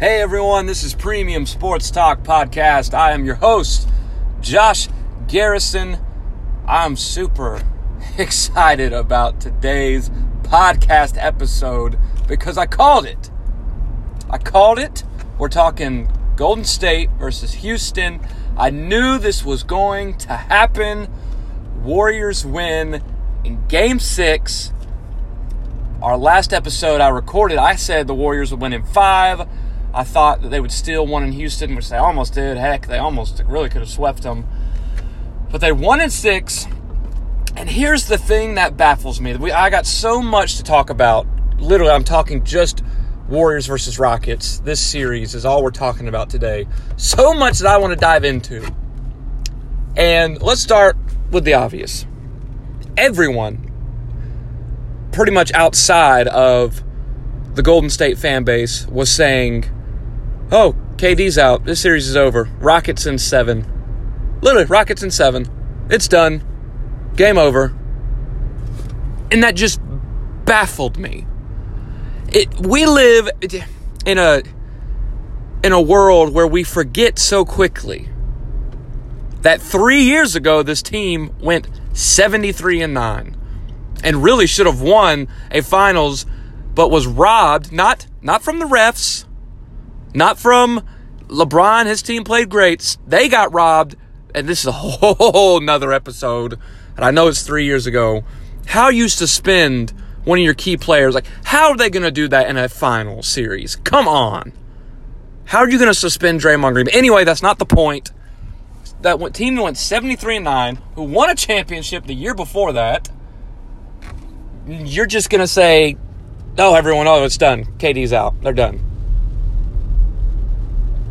Hey everyone, this is Premium Sports Talk Podcast. I am your host, Josh Garrison. I'm super excited about today's podcast episode because I called it. I called it. We're talking Golden State versus Houston. I knew this was going to happen. Warriors win in game six. Our last episode I recorded, I said the Warriors would win in five. I thought that they would steal one in Houston, which they almost did. Heck, they almost really could have swept them. But they won in six. And here's the thing that baffles me. We, I got so much to talk about. Literally, I'm talking just Warriors versus Rockets. This series is all we're talking about today. So much that I want to dive into. And let's start with the obvious. Everyone, pretty much outside of the Golden State fan base, was saying, Oh, KD's out. This series is over. Rockets in seven. Literally, Rockets in seven. It's done. Game over. And that just baffled me. It we live in a in a world where we forget so quickly that 3 years ago this team went 73 and 9 and really should have won a finals but was robbed not not from the refs, not from LeBron, his team played great. They got robbed, and this is a whole nother episode. And I know it's three years ago. How you suspend one of your key players? Like, how are they going to do that in a final series? Come on. How are you going to suspend Draymond Green? Anyway, that's not the point. That team that went 73 and 9, who won a championship the year before that. You're just going to say, oh, everyone, oh, it's done. KD's out. They're done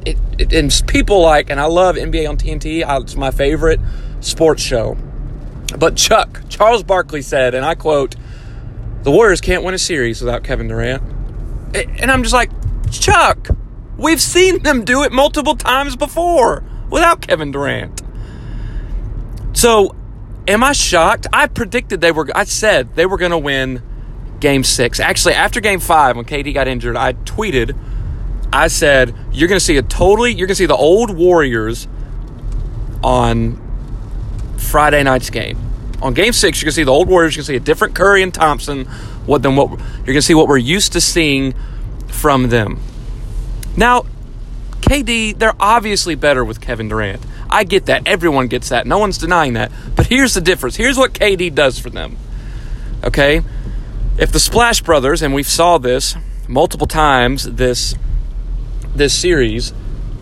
it, it, and people like, and I love NBA on TNT. It's my favorite sports show. But Chuck Charles Barkley said, and I quote, "The Warriors can't win a series without Kevin Durant." And I'm just like, Chuck, we've seen them do it multiple times before without Kevin Durant. So, am I shocked? I predicted they were. I said they were going to win Game Six. Actually, after Game Five, when KD got injured, I tweeted I said you're going to see a totally you're going to see the old Warriors on Friday night's game. On game 6 you're going to see the old Warriors, you're going to see a different Curry and Thompson what than what you're going to see what we're used to seeing from them. Now, KD, they're obviously better with Kevin Durant. I get that. Everyone gets that. No one's denying that. But here's the difference. Here's what KD does for them. Okay? If the Splash Brothers, and we saw this multiple times this this series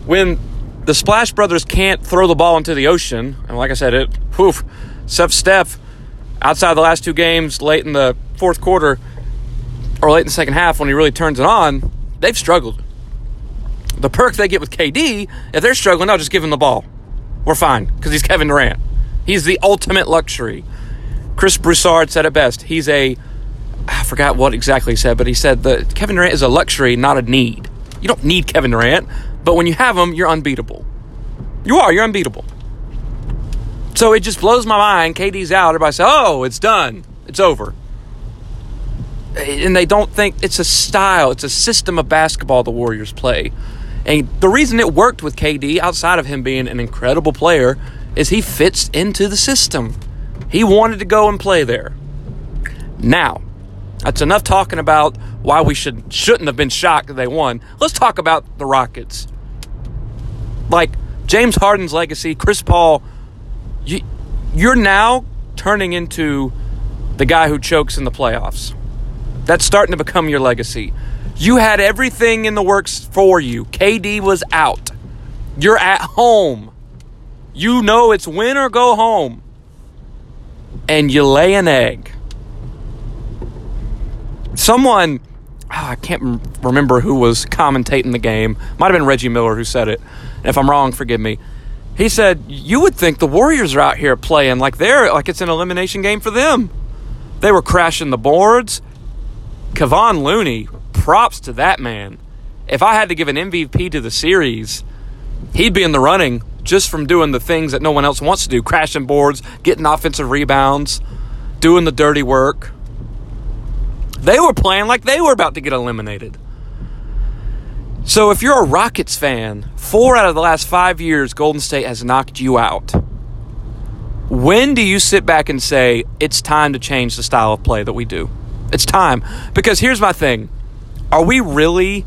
when the Splash Brothers can't throw the ball into the ocean. And like I said, it, poof, Steph, Steph, outside the last two games, late in the fourth quarter or late in the second half when he really turns it on, they've struggled. The perk they get with KD, if they're struggling, I'll just give him the ball. We're fine because he's Kevin Durant. He's the ultimate luxury. Chris Broussard said it best. He's a, I forgot what exactly he said, but he said that Kevin Durant is a luxury, not a need. You don't need Kevin Durant, but when you have him, you're unbeatable. You are, you're unbeatable. So it just blows my mind. KD's out. Everybody says, oh, it's done. It's over. And they don't think it's a style, it's a system of basketball the Warriors play. And the reason it worked with KD, outside of him being an incredible player, is he fits into the system. He wanted to go and play there. Now, that's enough talking about why we should shouldn't have been shocked that they won. Let's talk about the Rockets. Like James Harden's legacy, Chris Paul, you, you're now turning into the guy who chokes in the playoffs. That's starting to become your legacy. You had everything in the works for you. KD was out. You're at home. You know it's win or go home. And you lay an egg someone oh, I can't remember who was commentating the game. Might have been Reggie Miller who said it. If I'm wrong, forgive me. He said, "You would think the Warriors are out here playing like they're like it's an elimination game for them. They were crashing the boards. Kevon Looney, props to that man. If I had to give an MVP to the series, he'd be in the running just from doing the things that no one else wants to do, crashing boards, getting offensive rebounds, doing the dirty work." They were playing like they were about to get eliminated. So if you're a Rockets fan, four out of the last five years, Golden State has knocked you out. When do you sit back and say, it's time to change the style of play that we do? It's time. Because here's my thing Are we really.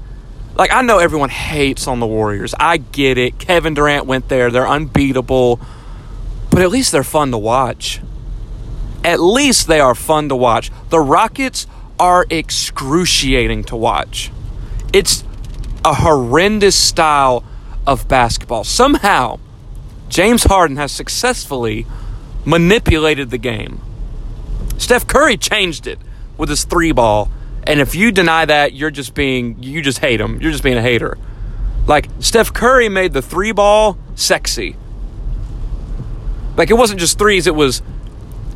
Like, I know everyone hates on the Warriors. I get it. Kevin Durant went there. They're unbeatable. But at least they're fun to watch. At least they are fun to watch. The Rockets are excruciating to watch. It's a horrendous style of basketball. Somehow, James Harden has successfully manipulated the game. Steph Curry changed it with his three ball. And if you deny that, you're just being, you just hate him. You're just being a hater. Like, Steph Curry made the three ball sexy. Like, it wasn't just threes, it was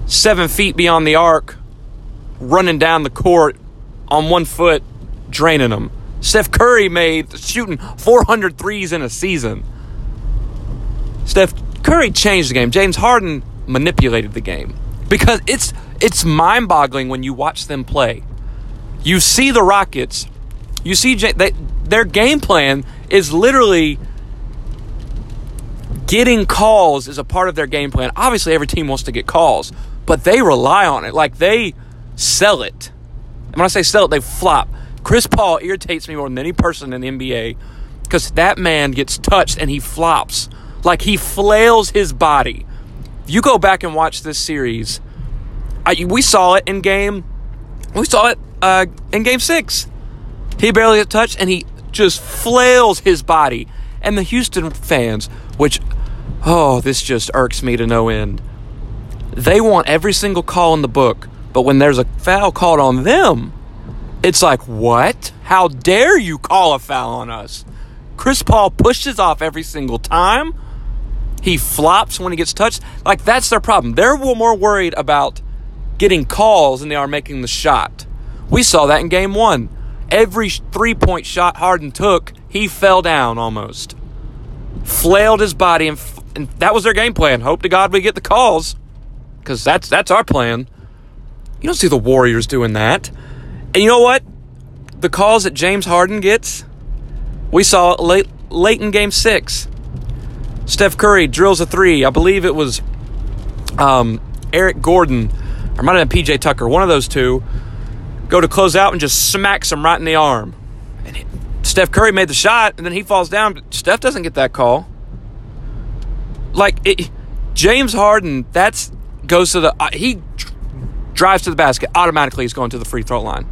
seven feet beyond the arc, running down the court on one foot, draining them. Steph Curry made shooting 400 threes in a season. Steph Curry changed the game. James Harden manipulated the game because it's it's mind-boggling when you watch them play. You see the Rockets, you see they, their game plan is literally getting calls is a part of their game plan. Obviously, every team wants to get calls, but they rely on it. Like they sell it. And when I say sell it, they flop. Chris Paul irritates me more than any person in the NBA because that man gets touched and he flops. Like he flails his body. If you go back and watch this series, I, we saw it in game. We saw it uh, in game six. He barely gets touched and he just flails his body. And the Houston fans, which, oh, this just irks me to no end. They want every single call in the book, but when there's a foul called on them, it's like, what? How dare you call a foul on us? Chris Paul pushes off every single time. He flops when he gets touched. Like, that's their problem. They're more worried about getting calls than they are making the shot. We saw that in game one. Every three point shot Harden took, he fell down almost. Flailed his body, and, and that was their game plan. Hope to God we get the calls, because that's, that's our plan. You don't see the Warriors doing that. And you know what? The calls that James Harden gets, we saw late late in game six. Steph Curry drills a three. I believe it was um, Eric Gordon, or might have been PJ Tucker, one of those two, go to close out and just smacks him right in the arm. And it, Steph Curry made the shot, and then he falls down. But Steph doesn't get that call. Like it, James Harden, that's goes to the uh, he drives to the basket automatically. He's going to the free throw line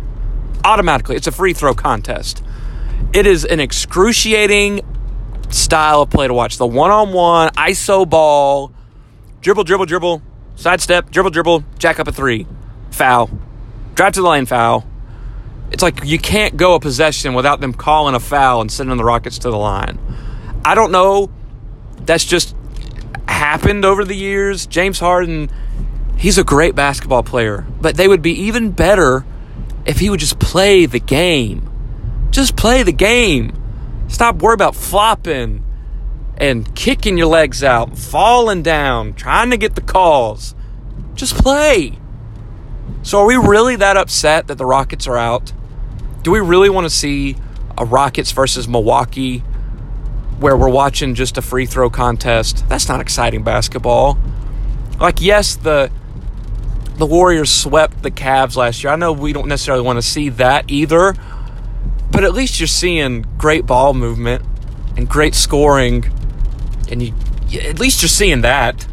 automatically. It's a free throw contest. It is an excruciating style of play to watch. The one on one, ISO ball, dribble, dribble, dribble, sidestep, dribble, dribble, jack up a three, foul, drive to the lane, foul. It's like you can't go a possession without them calling a foul and sending the Rockets to the line. I don't know. That's just happened over the years. James Harden, he's a great basketball player, but they would be even better if he would just play the game. Just play the game. Stop worrying about flopping and kicking your legs out, falling down, trying to get the calls. Just play. So, are we really that upset that the Rockets are out? Do we really want to see a Rockets versus Milwaukee where we're watching just a free throw contest? That's not exciting basketball. Like, yes, the the Warriors swept the Cavs last year. I know we don't necessarily want to see that either, but at least you're seeing great ball movement and great scoring, and you at least you're seeing that.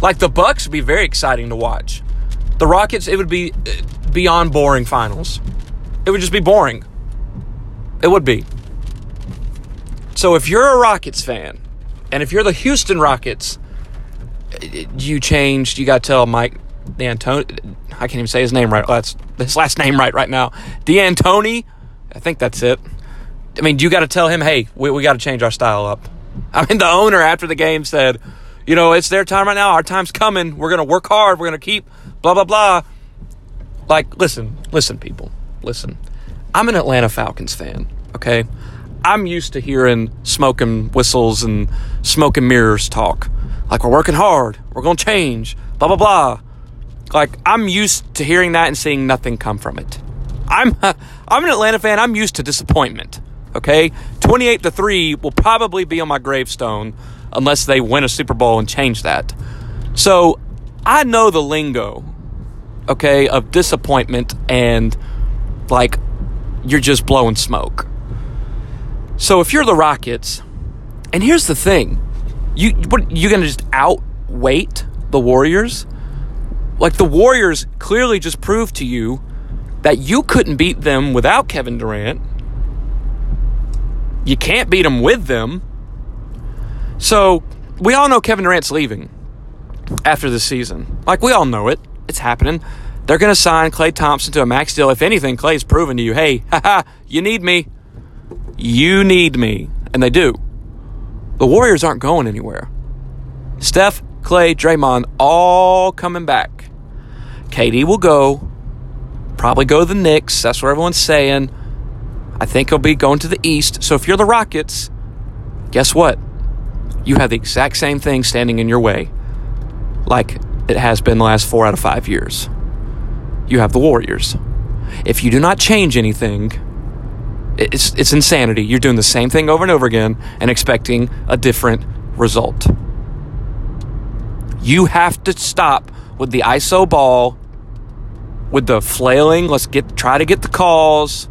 Like the Bucks would be very exciting to watch. The Rockets, it would be uh, beyond boring finals. It would just be boring. It would be. So if you're a Rockets fan, and if you're the Houston Rockets, uh, you changed. You got to tell Mike D'Antoni. I can't even say his name right. Oh, that's his last name right right now. D'Antoni. I think that's it. I mean, you got to tell him, hey, we, we got to change our style up. I mean, the owner after the game said, you know, it's their time right now. Our time's coming. We're going to work hard. We're going to keep blah, blah, blah. Like, listen, listen, people, listen. I'm an Atlanta Falcons fan, okay? I'm used to hearing smoke and whistles and smoke and mirrors talk. Like, we're working hard. We're going to change. Blah, blah, blah. Like I'm used to hearing that and seeing nothing come from it. I'm I'm an Atlanta fan. I'm used to disappointment. Okay? 28 to 3 will probably be on my gravestone unless they win a Super Bowl and change that. So I know the lingo, okay, of disappointment and like you're just blowing smoke. So if you're the Rockets, and here's the thing, you what you gonna just outweight the Warriors? Like the Warriors clearly just proved to you that you couldn't beat them without Kevin Durant. You can't beat them with them. So we all know Kevin Durant's leaving after the season. Like we all know it. It's happening. They're going to sign Klay Thompson to a max deal. If anything, Klay's proven to you, hey, haha, you need me. You need me. And they do. The Warriors aren't going anywhere. Steph, Klay, Draymond, all coming back. KD will go. Probably go to the Knicks. That's what everyone's saying. I think he'll be going to the East. So if you're the Rockets, guess what? You have the exact same thing standing in your way, like it has been the last four out of five years. You have the Warriors. If you do not change anything, it's, it's insanity. You're doing the same thing over and over again and expecting a different result. You have to stop with the ISO ball, with the flailing. Let's get try to get the calls.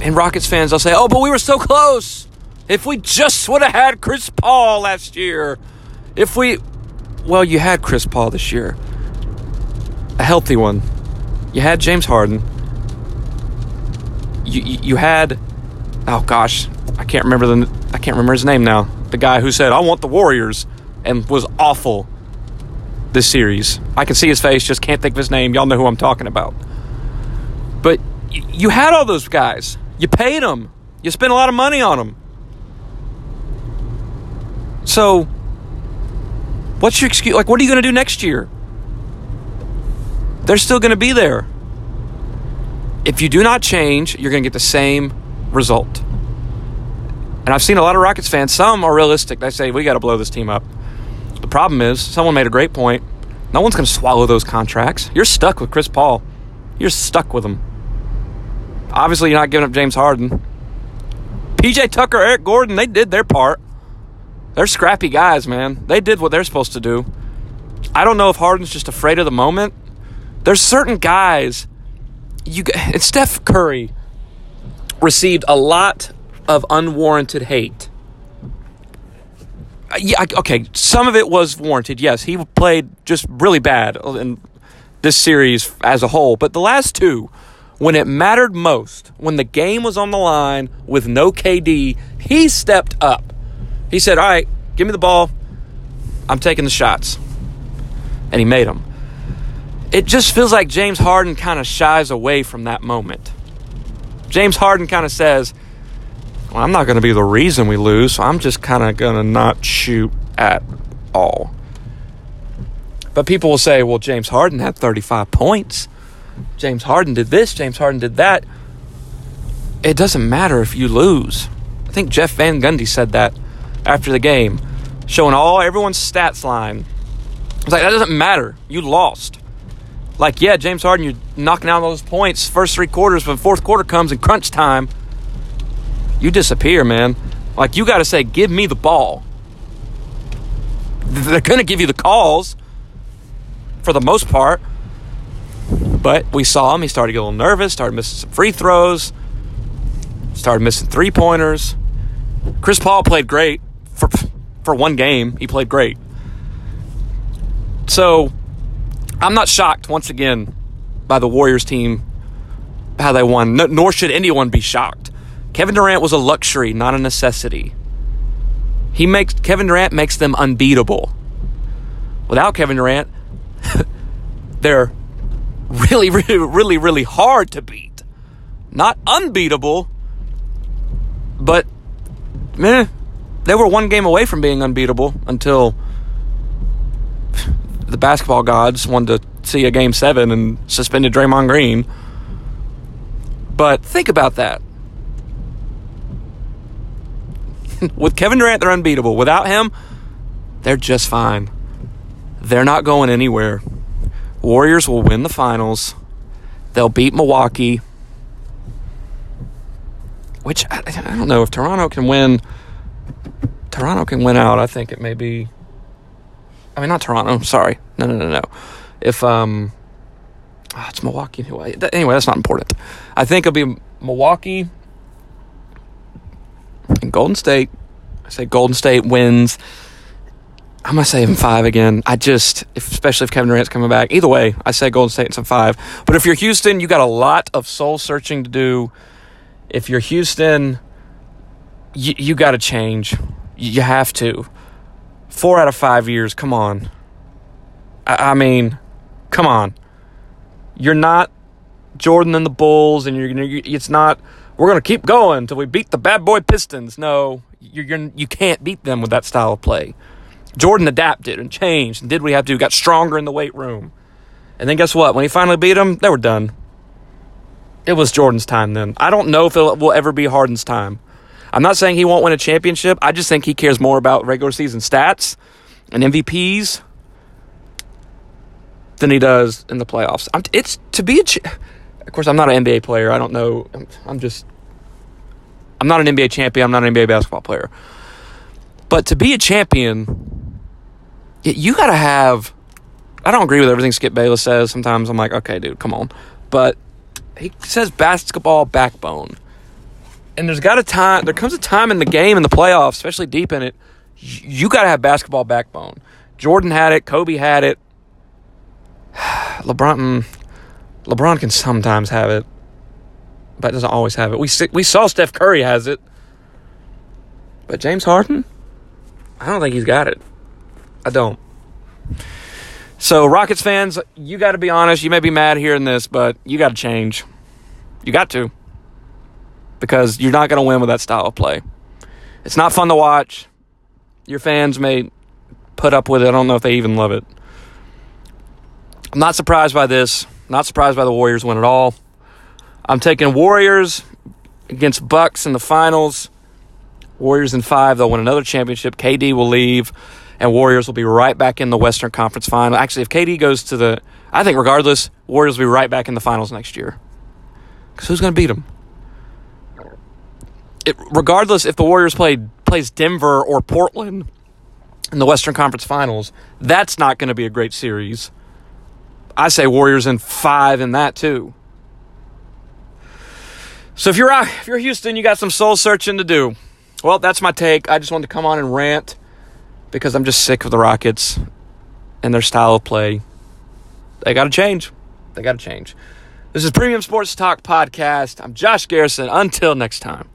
And Rockets fans, they'll say, "Oh, but we were so close. If we just would have had Chris Paul last year, if we, well, you had Chris Paul this year, a healthy one. You had James Harden. You you, you had, oh gosh, I can't remember the I can't remember his name now. The guy who said, "I want the Warriors." and was awful this series. I can see his face, just can't think of his name. Y'all know who I'm talking about. But you had all those guys. You paid them. You spent a lot of money on them. So, what's your excuse? Like, what are you going to do next year? They're still going to be there. If you do not change, you're going to get the same result. And I've seen a lot of Rockets fans, some are realistic. They say, we got to blow this team up. The problem is, someone made a great point. No one's going to swallow those contracts. You're stuck with Chris Paul. You're stuck with him. Obviously, you're not giving up James Harden. PJ Tucker, Eric Gordon, they did their part. They're scrappy guys, man. They did what they're supposed to do. I don't know if Harden's just afraid of the moment. There's certain guys. You and Steph Curry received a lot of unwarranted hate Uh, yeah, okay, some of it was warranted. Yes, he played just really bad in this series as a whole. But the last two, when it mattered most, when the game was on the line with no KD, he stepped up. He said, "All right, give me the ball. I'm taking the shots," and he made them. It just feels like James Harden kind of shies away from that moment. James Harden kind of says, I'm not going to be the reason we lose, so I'm just kind of going to not shoot at all. But people will say, well, James Harden had 35 points. James Harden did this, James Harden did that. It doesn't matter if you lose. I think Jeff Van Gundy said that after the game, showing all everyone's stats line. It's like, that doesn't matter. You lost. Like, yeah, James Harden, you're knocking out those points first three quarters, but fourth quarter comes in crunch time – you disappear, man. Like, you got to say, give me the ball. They're going to give you the calls for the most part. But we saw him. He started getting a little nervous, started missing some free throws, started missing three pointers. Chris Paul played great for, for one game. He played great. So I'm not shocked once again by the Warriors team, how they won, nor should anyone be shocked. Kevin Durant was a luxury, not a necessity. He makes Kevin Durant makes them unbeatable. Without Kevin Durant, they're really, really, really, really hard to beat. Not unbeatable, but meh, they were one game away from being unbeatable until the basketball gods wanted to see a game seven and suspended Draymond Green. But think about that. with Kevin Durant, they're unbeatable. Without him, they're just fine. They're not going anywhere. Warriors will win the finals. They'll beat Milwaukee. which I, I don't know if Toronto can win. Toronto can win out. I think it may be. I mean, not Toronto. Sorry, no, no, no, no. If um, oh, it's Milwaukee anyway. Anyway, that's not important. I think it'll be Milwaukee Golden State. I say Golden State wins. I'm gonna say in five again. I just, if, especially if Kevin Durant's coming back. Either way, I say Golden State in five. But if you're Houston, you got a lot of soul searching to do. If you're Houston, you, you got to change. You have to. Four out of five years. Come on. I, I mean, come on. You're not Jordan and the Bulls, and you're, you're it's not. We're gonna keep going until we beat the bad boy Pistons. No, you're, you're you can't beat them with that style of play. Jordan adapted and changed and did what he had to. Got stronger in the weight room, and then guess what? When he finally beat them, they were done. It was Jordan's time then. I don't know if it will ever be Harden's time. I'm not saying he won't win a championship. I just think he cares more about regular season stats and MVPs than he does in the playoffs. I'm, it's to be a. of course, I'm not an NBA player. I don't know. I'm, I'm just. I'm not an NBA champion. I'm not an NBA basketball player. But to be a champion, you got to have. I don't agree with everything Skip Bayless says. Sometimes I'm like, okay, dude, come on. But he says basketball backbone. And there's got a time, there comes a time in the game in the playoffs, especially deep in it, you got to have basketball backbone. Jordan had it, Kobe had it. LeBron, mm, LeBron can sometimes have it, but doesn't always have it. We we saw Steph Curry has it, but James Harden, I don't think he's got it. I don't. So, Rockets fans, you got to be honest. You may be mad hearing this, but you got to change. You got to. Because you're not going to win with that style of play. It's not fun to watch. Your fans may put up with it. I don't know if they even love it. I'm not surprised by this. Not surprised by the Warriors win at all. I'm taking Warriors against Bucks in the finals. Warriors in five. They'll win another championship. KD will leave and Warriors will be right back in the Western Conference Final. Actually, if KD goes to the, I think regardless, Warriors will be right back in the finals next year. Because who's going to beat them? It, regardless if the Warriors play plays Denver or Portland in the Western Conference Finals, that's not going to be a great series. I say Warriors in five in that too. So if you're if you're Houston, you got some soul searching to do. Well, that's my take. I just wanted to come on and rant because I'm just sick of the Rockets and their style of play. They got to change. They got to change. This is Premium Sports Talk Podcast. I'm Josh Garrison. Until next time.